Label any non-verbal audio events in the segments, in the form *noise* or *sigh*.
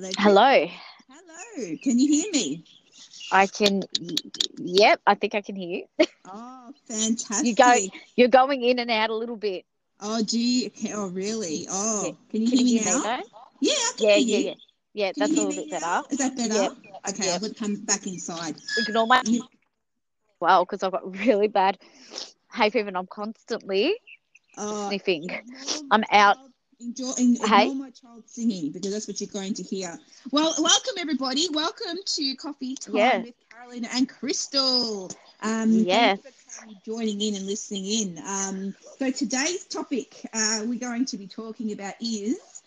Hello. Hello. Hello. Can you hear me? I can. Yep, I think I can hear you. *laughs* Oh, fantastic. You go. You're going in and out a little bit. Oh, gee. Oh, really? Oh, Yeah. can you Can hear you me hear now? me? Yeah, I can Yeah, hear yeah, you. yeah. Yeah, that's a little bit now? better. Is that better? Yep. Okay, Yep. I would come back inside. Ignore my well because I've got really bad hay fever and I'm constantly Uh, sniffing. I'm out. Child- Enjoy, Hey? my child singing because that's what you're going to hear. Well, welcome everybody. Welcome to Coffee Time Yeah. with Carolina and Crystal. Um, Yes. Thanks for kindly joining in and listening in. Um, so today's topic uh, we're going to be talking about is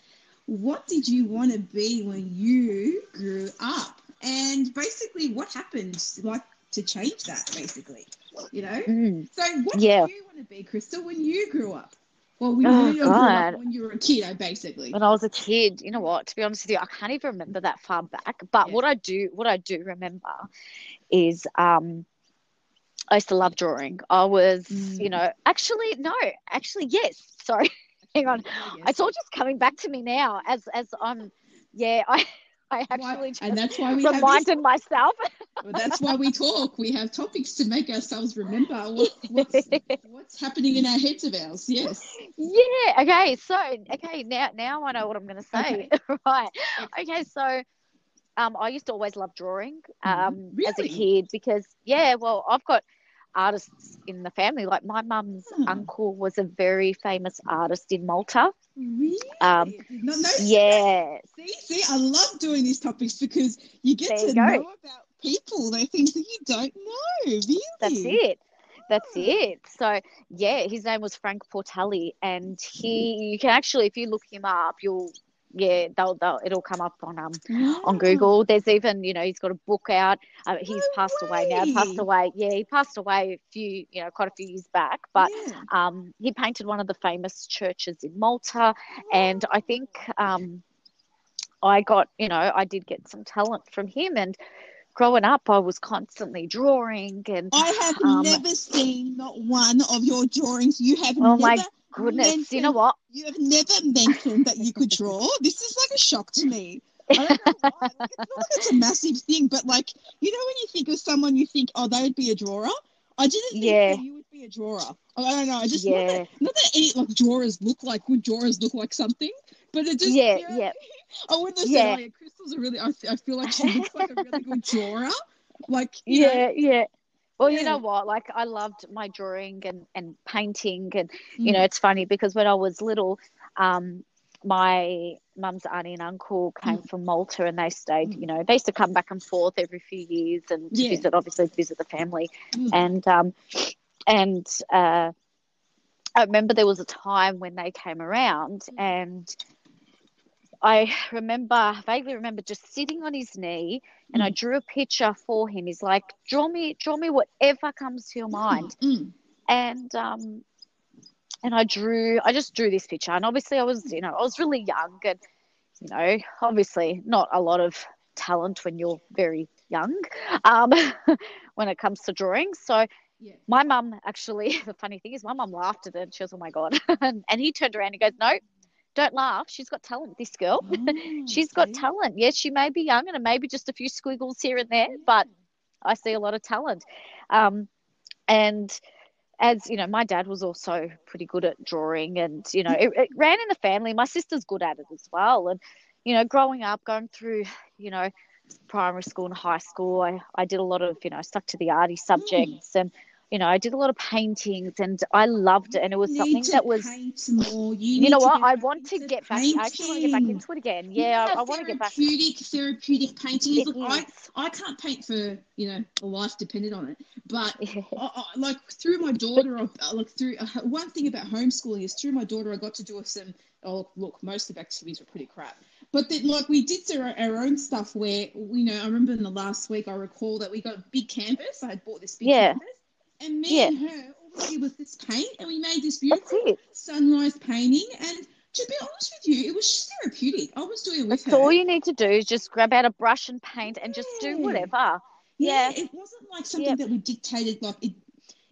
what did you want to be when you grew up, and basically what happened, like to change that, basically. You know. Mm. So what Yeah. did you want to be, Crystal, when you grew up? Well, when, Oh, when you when you were a kid, basically. When I was a kid, you know what? To be honest with you, I can't even remember that far back. But Yeah. what I do, what I do remember, is um, I used to love drawing. I was, you Mm. know, actually no, actually yes. Sorry, *laughs* hang on. Oh, yes. It's all just coming back to me now as as I'm, yeah, I I Why- actually just and that's why we reminded myself. that's why we talk. We have topics to make ourselves remember *laughs* what, what's what's happening in our heads of ours. Yes. Yeah. Okay. So okay. Now now I know what I'm going to say. *laughs* right. Okay. So. Um, I used to always love drawing um, as a Really? kid because, yeah, well, I've got artists in the family. Like my mum's Hmm. uncle was a very famous artist in Malta. Really? Um, know that. Yeah, See, see, I love doing these topics because you get There to you know about people. They're things that you don't know. Really? that's it. That's Hmm. it. So yeah, his name was Frank Portelli, and he you can actually if you look him up, you'll yeah they'll, they'll it'll come up on um on *gasps* Google. There's even you know he's got a book out. Uh, he's No passed away now. Passed away. Yeah, he passed away a few you know quite a few years back, but. Yeah. Um, he painted one of the famous churches in Malta, and I think um, I got, you know, I did get some talent from him. And growing up, I was constantly drawing, and I have Um, never seen not one of your drawings. You have oh my never goodness, you know what? you have never mentioned that you could draw. This is like a shock to me. I don't know why. Like, it's not like it's a massive thing, but like you know when you think of someone, you think, oh, they would be a drawer. I didn't think Yeah. you would be a drawer. I don't know. I just Yeah. not, that, not that any like drawers look like good drawers look like something, but it just Yeah, you know, yeah. *laughs* I wouldn't have Yeah. said, oh, yeah, Crystal's a really. I, I feel like she looks like a really good drawer. Like you know, Yeah, yeah. Well, you know what? Like, I loved my drawing and, and painting. And, Mm. you know, it's funny because when I was little, um, my mum's auntie and uncle came Mm. from Malta and they stayed, Mm. you know, they used to come back and forth every few years and Yeah. visit, obviously, visit the family. Mm. And, um, and, uh, I remember there was a time when they came around Mm. and I *laughs* remember, vaguely remember just sitting on his knee and I Mm. drew a picture for him. He's like, draw me, draw me whatever comes to your mind. Mm. And, um, and I drew, I just drew this picture. And obviously I was, you know, I was really young and, you know, obviously not a lot of talent when you're very young, um, *laughs* when it comes to drawing. So Yeah. my mum actually, *laughs* the funny thing is my mum laughed at it. And she was, oh my God. and, and he turned around and goes, no, don't laugh. She's got talent, this girl. *laughs* Oh, She's got see? talent. Yes, she may be young and maybe just a few squiggles here and there, but I see a lot of talent. Um, and as you know, my dad was also pretty good at drawing, and you know, it, it ran in the family. My sister's good at it as well. And you know, growing up, going through, you know, primary school and high school, I, I did a lot of, you know, stuck to the arty subjects, and you know, I did a lot of paintings, and I loved it. And it was You something that was paint more. You, you know what? I want to get back. I actually want to get back painting. into it again. You Yeah, I, I want to get back. Therapeutic, therapeutic painting. It Look, I, is. I can't paint for you know a life dependent on it, but *laughs* Yeah. I, I, like through my daughter, I- like through uh, one thing about homeschooling is through my daughter, I got to do some. Oh, look, most of the activities were pretty crap, but then like we did our, our own stuff where you know I remember in the last week I recall that we got a big canvas. I had bought this big Yeah. canvas, and me Yeah. and her all we did was this paint, and we made this beautiful sunrise painting. And to be honest with you, it was just therapeutic. I was doing it with That's her. all you need to do is just grab out a brush and paint and just do whatever. yeah, Yeah. it wasn't like something Yep. that we dictated like it,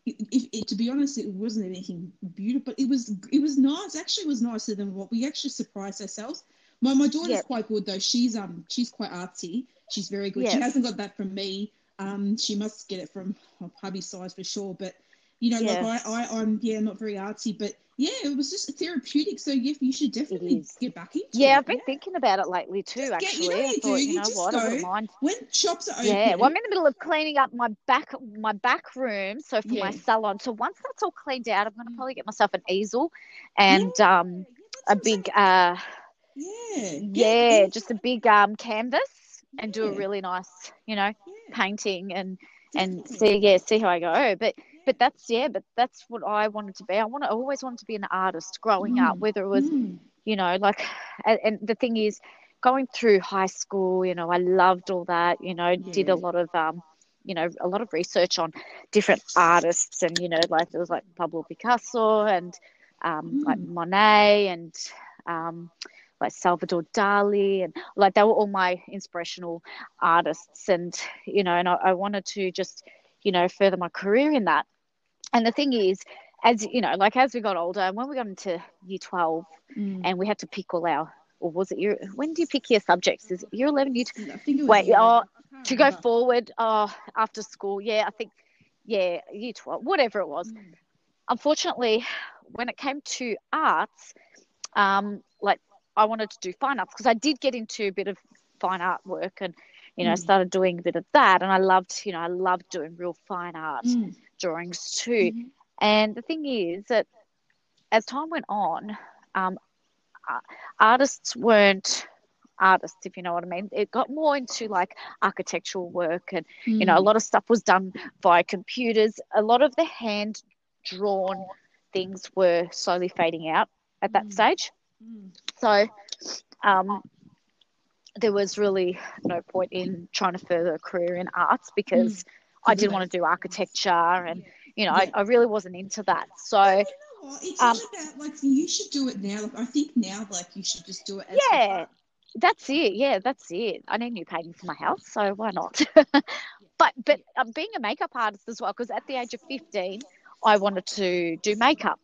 it, it, it to be honest it wasn't anything beautiful but it was it was nice actually it was nicer than what we actually surprised ourselves My my daughter's Yep. quite good though. She's um she's quite artsy. She's very good. She hasn't got that from me. Um, she must get it from oh, hubby size for sure. But you know, Yeah. like I, I I'm yeah not very artsy, but yeah, it was just therapeutic. So yeah, you should definitely get back into Yeah, it. I've been thinking about it lately too. Just get- Actually, you know I you thought, do, you you know what, I wouldn't mind. when shops are open. Yeah, well, I'm in the middle of cleaning up my back my back room, so for my salon. So once that's all cleaned out, I'm gonna probably get myself an easel and um a big uh yeah, yeah, just a big um canvas and do a really nice, you know, yeah, painting and and see yeah see how I go. But but that's yeah, but that's what I wanted to be. I want to I always wanted to be an artist growing up, Mm, whether it was mm, you know like and, and the thing is going through high school you know i loved all that you know did a lot of um you know a lot of research on different artists and you know like there was like pablo picasso and um like Mm. monet and um like salvador dali and like they were all my inspirational artists and you know and i, I wanted to just you know further my career in that and the thing is as you know like as we got older and when we got into year 12 mm. and we had to pick all our or was it year when do you pick your subjects is it year 11 year I think it was wait, year oh, 11. I can't to go forward uh after school yeah i think yeah year 12 whatever it was Mm. unfortunately when it came to arts um like i wanted to do fine arts because i did get into a bit of fine art work and you know Mm. started doing a bit of that and i loved you know i loved doing real fine art Mm. drawings too Mhm. and the thing is that as time went on, um, uh, artists weren't artists, if you know what I mean. It got more into like architectural work, and you know, a Mm. lot of stuff was done by computers. A lot of the hand drawn things were slowly fading out at that Mm. stage. Mm. So, um, there was really no point in trying to further a career in arts because I didn't want to do architecture and you know, Yeah. I, I really wasn't into that. So? It's Um, about like you should do it now. Like I think now, like you should just do it. As Yeah, that's it. Yeah, that's it. I need new painting for my house, so why not? *laughs* but but um, being a makeup artist as well, because at the age of fifteen, I wanted to do makeup,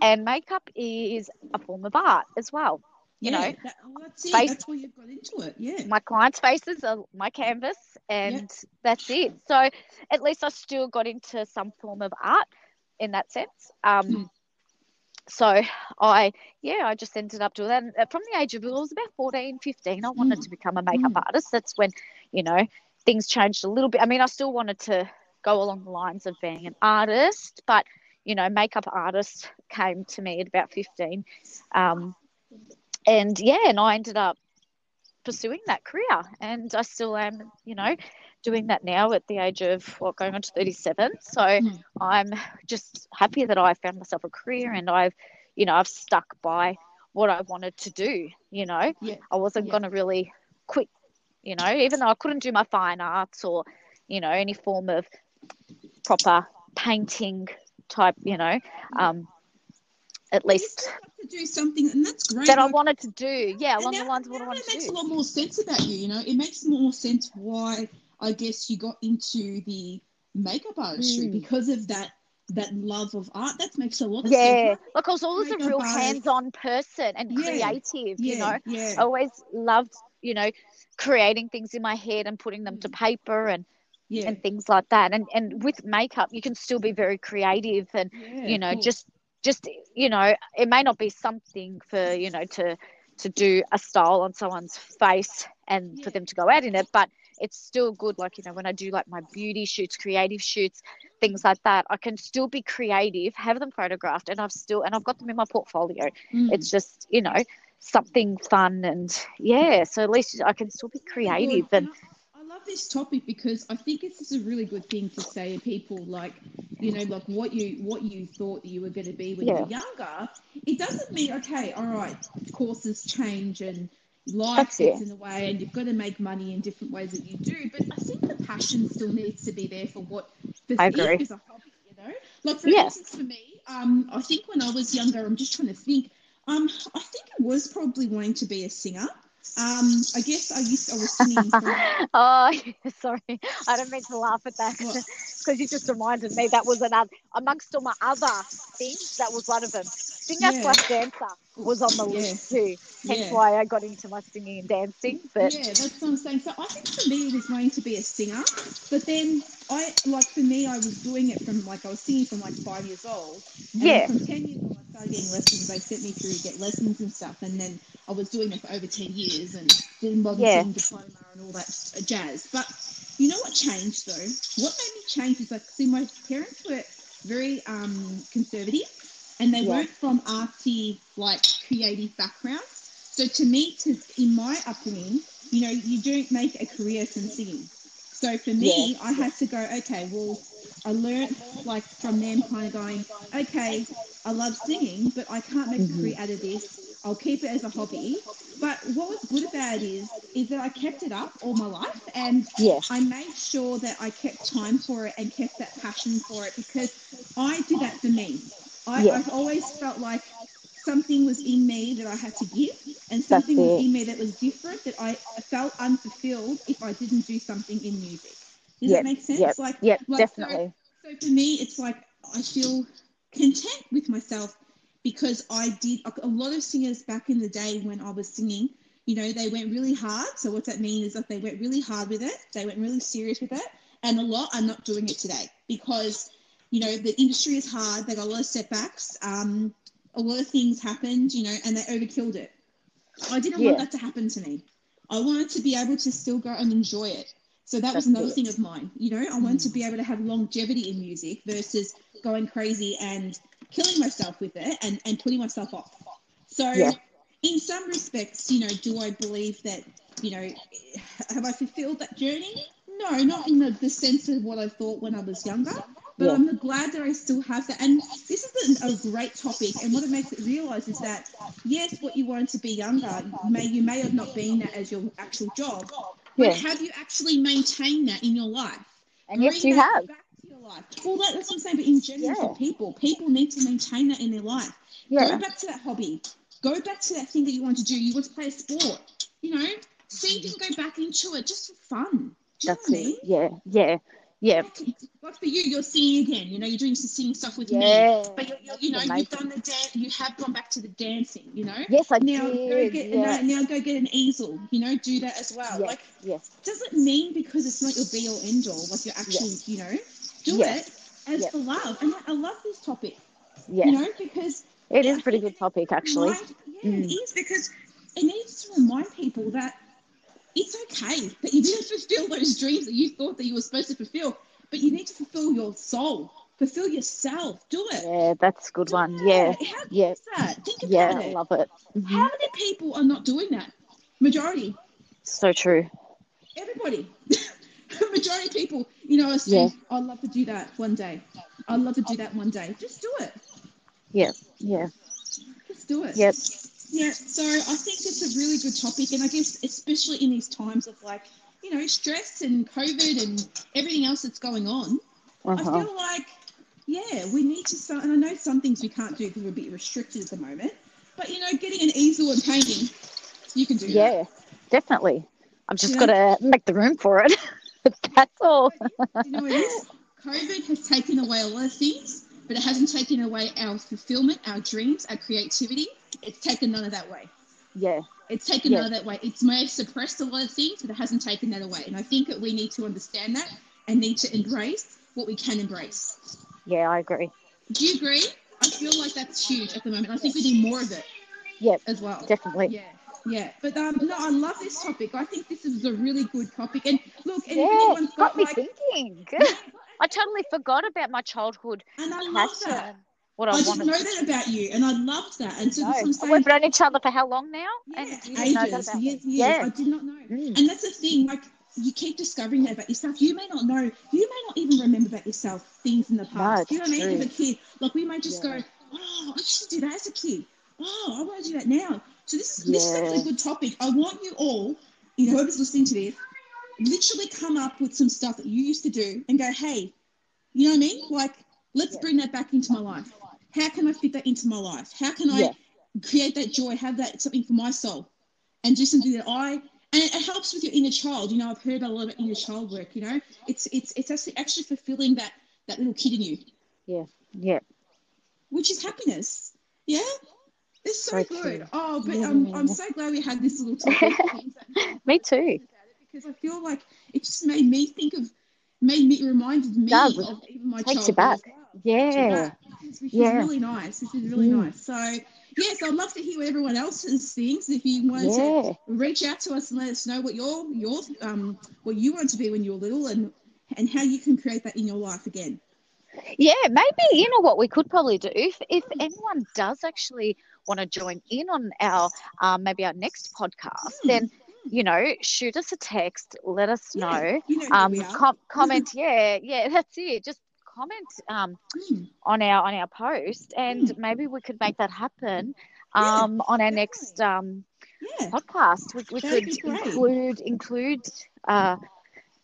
and makeup is a form of art as well. You yeah, know, that, well, that's it. face- That's why you've got into it. Yeah. my clients' faces are my canvas, and that's it. So at least I still got into some form of art in that sense. Um, Hmm. So I, yeah, I just ended up doing that. And uh, from the age of, it was about 14, 15, I wanted Mm. to become a makeup Mm. artist. That's when, you know, things changed a little bit. I mean, I still wanted to go along the lines of being an artist, but, you know, makeup artist came to me at about 15. Um, and yeah, and I ended up pursuing that career and I still am, you know, doing that now at the age of what going on to 37. So Mm. I'm just happy that I found myself a career and I've, you know, I've stuck by what I wanted to do, you know. Yeah. I wasn't Yeah. going to really quit, you know, even though I couldn't do my fine arts or, you know, any form of proper painting type, you know, um, at least to do something, and that's great. that I wanted to do. Yeah, along now- the lines of what I wanted to makes a lot more sense about you. You know, it makes more sense why I guess you got into the makeup artistry Mm. because of that that love of art. That makes a lot of Yeah, sense. like I was always a real artist. hands-on person and Yeah, creative, Yeah, you know. yeah, I always loved, you know, creating things in my head and putting them to paper and, yeah, and things like that. And and with makeup, you can still be very creative and yeah, you know, just just you know, it may not be something for you know to to do a style on someone's face and for them to go out in it, but it's still good. Like you know, when I do like my beauty shoots, creative shoots, things like that, I can still be creative, have them photographed, and I've still and I've got them in my portfolio Mm. it's just you know something fun and yeah so at least i can still be creative and I, I love this topic because I think this is a really good thing to say to people like you know like what you what you thought you were going to be when you were younger. It doesn't mean okay all right courses change and life gets in the way and you've got to make money in different ways that you do but I think the passion still needs to be there for what the I thing agree. is a hobby you know? Like for Yes. instance for me um I think when I was younger I'm just trying to think um I think it was probably wanting to be a singer Um, I guess I used I was singing. *laughs* Oh, *laughs* sorry. I don't mean to laugh at that because *laughs* you just reminded me that was another, amongst all my other things, that was one of them. Singer Yeah. slash dancer was on the Yeah. list too. Hence Yeah. why I got into my singing and dancing. But yeah, that's what I'm saying. So I think for me it was wanting to be a singer, but then I like for me I was doing it from like I was singing from like five years old. Yeah, From ten years old, I started getting lessons. They sent me through to get lessons and stuff, and then I was doing it for over ten years and did modern Yeah. diploma and all that jazz. But you know what changed though? What made me change is like, see, my parents were very um, conservative, and they Yeah. weren't from artsy like creative backgrounds. So to me, to in my upbringing, you know, you don't make a career from singing. So for me, I had to go, okay, well, I learned like from them kind of going, okay, I love singing, but I can't make Mhm. a career out of this. I'll keep it as a hobby. But what was good about it is, is that I kept it up all my life and yeah, I made sure that I kept time for it and kept that passion for it because I did that for me. I, Yeah. I've always felt like something was in me that I had to give and something was in me that was different that I felt unfulfilled if I didn't do something in music. Does Yep, that make sense? yep, Like, yeah, like, so- definitely. so for me, it's like I feel content with myself because I did a lot of singers back in the day when I was singing. You know, they went really hard. So what that means is that they went really hard with it. They went really serious with it, and a lot are not doing it today because you know the industry is hard. They got a lot of setbacks. Um, a lot of things happened. You know, and they overkilled it. I didn't want that to happen to me. I wanted to be able to still go and enjoy it. So that was another it. thing of mine. You know, I wanted to Mm. be able to have longevity in music versus going crazy and killing myself with it and, and putting myself off. So Yeah. in some respects, you know, do I believe that, you know, have I fulfilled that journey? No, not in the, the sense of what I thought when I was younger, but Yeah. I'm glad that I still have that. And this is a, a great topic. And what it makes it realize is that, yes, what you wanted to be younger, may you may have not been that as your actual job, but Yeah. have you actually maintained that in your life? And yes, you have. Back life. Well, that, that's what I'm saying. But in general, Yeah. for people, people need to maintain that in their life. Go back to that hobby. Go back to that thing that you want to do. You want to play a sport. You know, see if you can go back into it just for fun. Do that's I it. mean? Yeah, yeah, yeah, Like, like for you, you're singing again. You know, you're doing some singing stuff with me. yeah. But you, you, That's you know, you've done the dance. You have gone back to the dancing. You know. Yes, I Now go get yeah. now, now go get an easel. You know, do that as well. Yes, Like yes, doesn't mean because it's not your be all end all, like your actual, you know, do Yeah. it as Yeah. for love. And I love this topic, yes. you know, because it is a pretty good topic, actually. remind- yeah, Mm. it is because it needs to remind people that it's okay that you didn't fulfill those dreams that you thought that you were supposed to fulfill, but you need to fulfill your soul, fulfill yourself, do it. Yeah, that's a good Do one. it. Yeah, How yeah, is that? Think about yeah. I love it. Mhm. How many people are not doing that? Majority. So true. everybody, *laughs* *laughs* majority of people, you know, are saying, I'd love to do that one day. I'd love to do that one day. Just do it. Yeah, yeah, Just do it. yep. Yeah. So I think it's a really good topic. And I guess, especially in these times of like, you know, stress and COVID and everything else that's going on, I Uh-huh. feel like, yeah, we need to start. And I know some things we can't do because we're a bit restricted at the moment. But, you know, getting an easel and painting, you can do that. Yeah, definitely. I've just Yeah. got to make the room for it. *laughs* *laughs* That's all. you know what it is? COVID has taken away a lot of things, but it hasn't taken away our fulfillment, our dreams, our creativity. It's taken none of that away. Yeah, It's taken Yeah. none of that away. It's may have suppressed a lot of things, but it hasn't taken that away. And I think that we need to understand that and need to embrace what we can embrace. yeah, I agree. Do you agree? I feel like that's huge at the moment. I think we need more of it Yep, as well. definitely. Yeah, yeah. But um, no, I love this topic. I think this is a really good topic. And look, and if Yeah, anyone's got got me like, thinking. *laughs* I totally forgot about my childhood and I love that. What I, I wanted. know that about you, and I loved that. And so No. that's saying. We've known each other for how long now? yeah, and you didn't know that ages, years, years. Yeah. I did not know. Mm. And that's the thing, like you keep discovering that about yourself. You may not know, you may not even remember about yourself things in the past. you know what I mean? As a kid, like we might just Yeah. go, oh, I used to do that as a kid. Oh, I want to do that now. So this is this is actually a Yeah. good topic. I want you all, you know, whoever's listening to this, literally come up with some stuff that you used to do and go, hey, you know what I mean? Like, let's Yeah. bring that back into my life. How can I fit that into my life? How can I Yeah. create that joy, have that something for my soul, and do something that I and it helps with your inner child. You know, I've heard a lot about inner child work. You know, it's it's it's actually actually fulfilling that that little kid in you. Yeah, yeah. Which is happiness. Yeah. It's so, So good. true. Oh, but I'm, I'm so glad we had this little *laughs* talk. *laughs* Me too. because I feel like it just made me think of, made me reminded me Does. of even my Takes you back. well. Yeah. Which is Yeah. really nice. This is really Mm. nice. So yes, I'd love to hear what everyone else's thinks. If you wanted Yeah. to reach out to us and let us know what your your um what you wanted to be when you were little and and how you can create that in your life again. Yeah, maybe you know what we could probably do if if anyone does actually want to join in on our um, maybe our next podcast, Hmm. then you know shoot us a text, let us Yeah, know, you know um, com- comment, *laughs* yeah, yeah, that's it. Just comment um Mm. on our on our post, and maybe we could make that happen Yeah, um on our next um Yeah, podcast. We, we could include include uh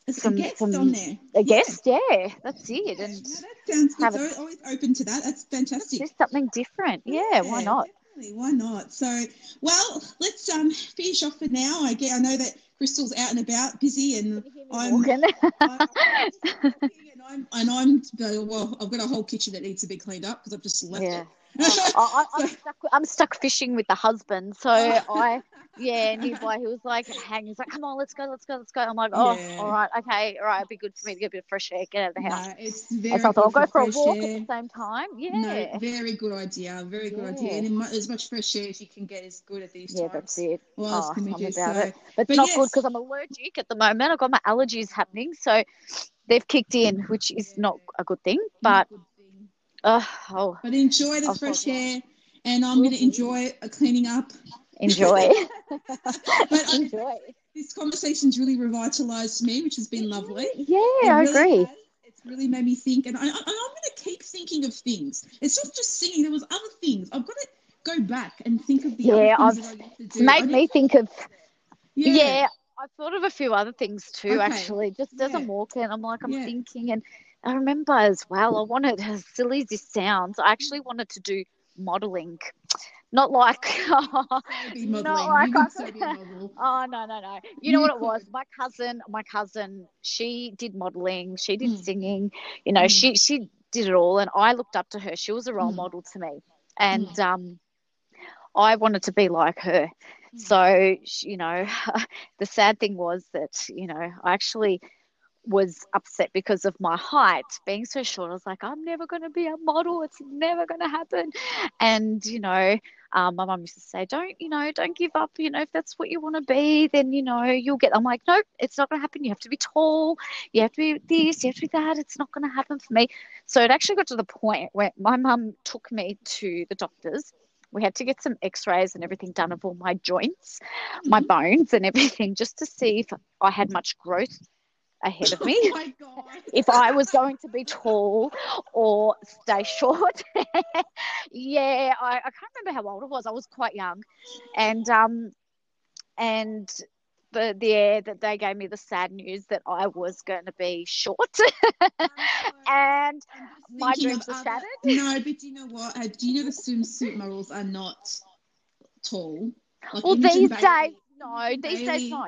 it's some- a guest some- on there. a Yeah. guest, yeah, that's it, Yeah, and no, that sounds good. So a- always open to that. That's fantastic. just something different. Yeah, why not? Definitely. Why not? So, well, let's um finish off for now. I get. I know that Crystal's out and about, busy, and I'm. Morgan. *laughs* I, I'm *laughs* and I'm, and I'm well. I've got a whole kitchen that needs to be cleaned up because I've just left Yeah. it. I, I, *laughs* I'm, So- stuck, I'm stuck fishing with the husband. So I, yeah, and he's like, he was like, hang, he's like, come on, let's go, let's go, let's go. I'm like, oh, Yeah. all right, okay, all right, it'd be good for me to get a bit of fresh air, get out of the house. No, it's very so I thought I'll go for a walk air. at the same time. Yeah. No, very good idea. Very good idea. And as much fresh air as you can get is good at these yeah, times. that's it. What else Oh, can we I'm do? about So, it. But it's but not good because I'm allergic at the moment. I've got my allergies happening. So they've kicked in, which is not a good thing. But, good thing. uh, oh, But enjoy the I'll fresh air, and I'm going to enjoy a cleaning up. enjoy. *laughs* *laughs* but I, enjoy. this conversation's really revitalised me, which has been lovely. Yeah, It I agree. has. It's really made me think, and, I, I, I'm going to keep thinking of things. It's not just singing. There was other things. I've got to go back and think of the Yeah, other things I've- that I to It's do. Made need- me think of yeah, Yeah, I've thought of a few other things too, Okay. actually. Just as Yeah. I'm walking, I'm like, I'm Yeah. thinking, and I remember as well, I wanted, as *laughs* silly as this sounds, I actually wanted to do modeling. Not like, *laughs* *laughs* So not like *laughs* I could so be a oh, no, no, no. You know You what it was? My cousin, my cousin, she did modeling, she did Mm. singing, you know, Mm. she, she did it all, and I looked up to her. She was a role Mm. model to me. And, um, I wanted to be like her. So, you know, the sad thing was that, you know, I actually was upset because of my height being so short. I was like, I'm never going to be a model. It's never going to happen. And, you know, um, my mum used to say, don't, you know, don't give up. You know, if that's what you want to be, then, you know, you'll get. I'm like, nope, it's not going to happen. You have to be tall. You have to be this. You have to be that. It's not going to happen for me. So it actually got to the point where my mum took me to the doctors. We had to get some x rays and everything done of all my joints, my Mhm. bones, and everything just to see if I had much growth ahead of *laughs* me. Oh my god. if I was going to be tall or stay short. *laughs* yeah, I, I can't remember how old I was. I was quite young. And um and the the air that they gave me the sad news that I was going to be short *laughs* and my dreams are shattered. No, but do you know what? Uh, do you know the swimsuit models are not tall? Like well these days no, these days no.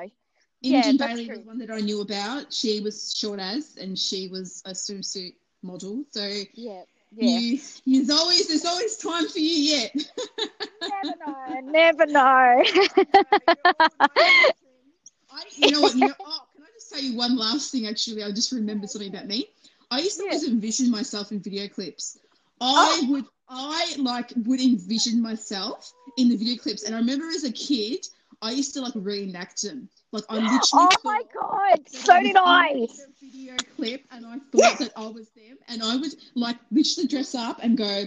Yeah, Imogen that's Bailey true. was one that I knew about. She was short as, and she was a swimsuit model. So Yeah. Yeah. you, there's always there's always time for you yet. never know. Never know. I, you know what? You know, oh, can I just tell you one last thing? Actually, I just remembered something about me. I used to Yeah. always envision myself in video clips. I Oh. would, I like would envision myself in the video clips, and I remember as a kid, I used to like reenact them. Like I literally. oh my god, so did I. Video clip, and I thought that I was them, and I would like literally dress up and go.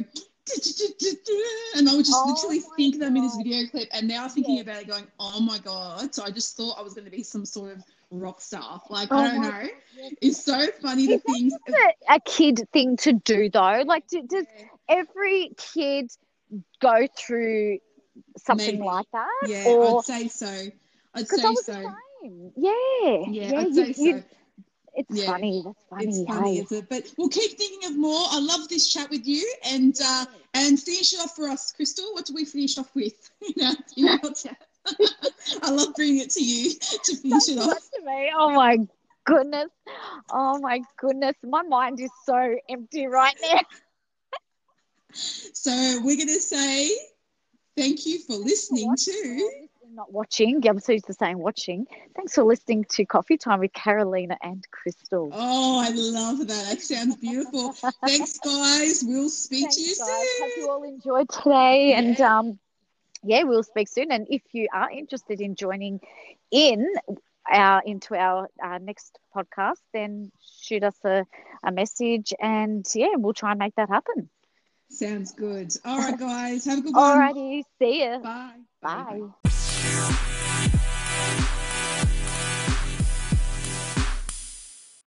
And I would just Oh literally think them in this video clip, and now thinking Yeah. about it, going, "Oh my god!" So I just thought I was going to be some sort of rock star. Like Oh I don't know. God. It's so funny the Is that things. a, a kid thing to do though? Like, do, does every kid go through something Maybe. like that? Yeah, or I'd say so. Because I was so. the same. Yeah, Yeah, I'd you- say so. it's Yeah. funny. That's funny. It's funny, hey. is it? But we'll keep thinking of more. I love this chat with you, and uh, and finish it off for us, Crystal. What do we finish off with *laughs* in our, in our *laughs* chat? *laughs* I love bringing it to you to finish That's it off. to me. Oh my goodness. Oh my goodness. My mind is so empty right now. So we're going to say thank you for listening to. Not watching. I'm so used to saying watching. Thanks for listening to Coffee Time with Carolina and Crystal. Oh, I love that. That sounds beautiful. Thanks, *laughs* guys. We'll speak Thanks, to you guys. soon. Hope you all enjoyed today. And Yeah. um, yeah, we'll speak soon. And if you are interested in joining in our into our uh, next podcast, then shoot us a, a message, and yeah, we'll try and make that happen. Sounds good. All right, guys. Have a good one. Alrighty, see ya. Bye. Bye later.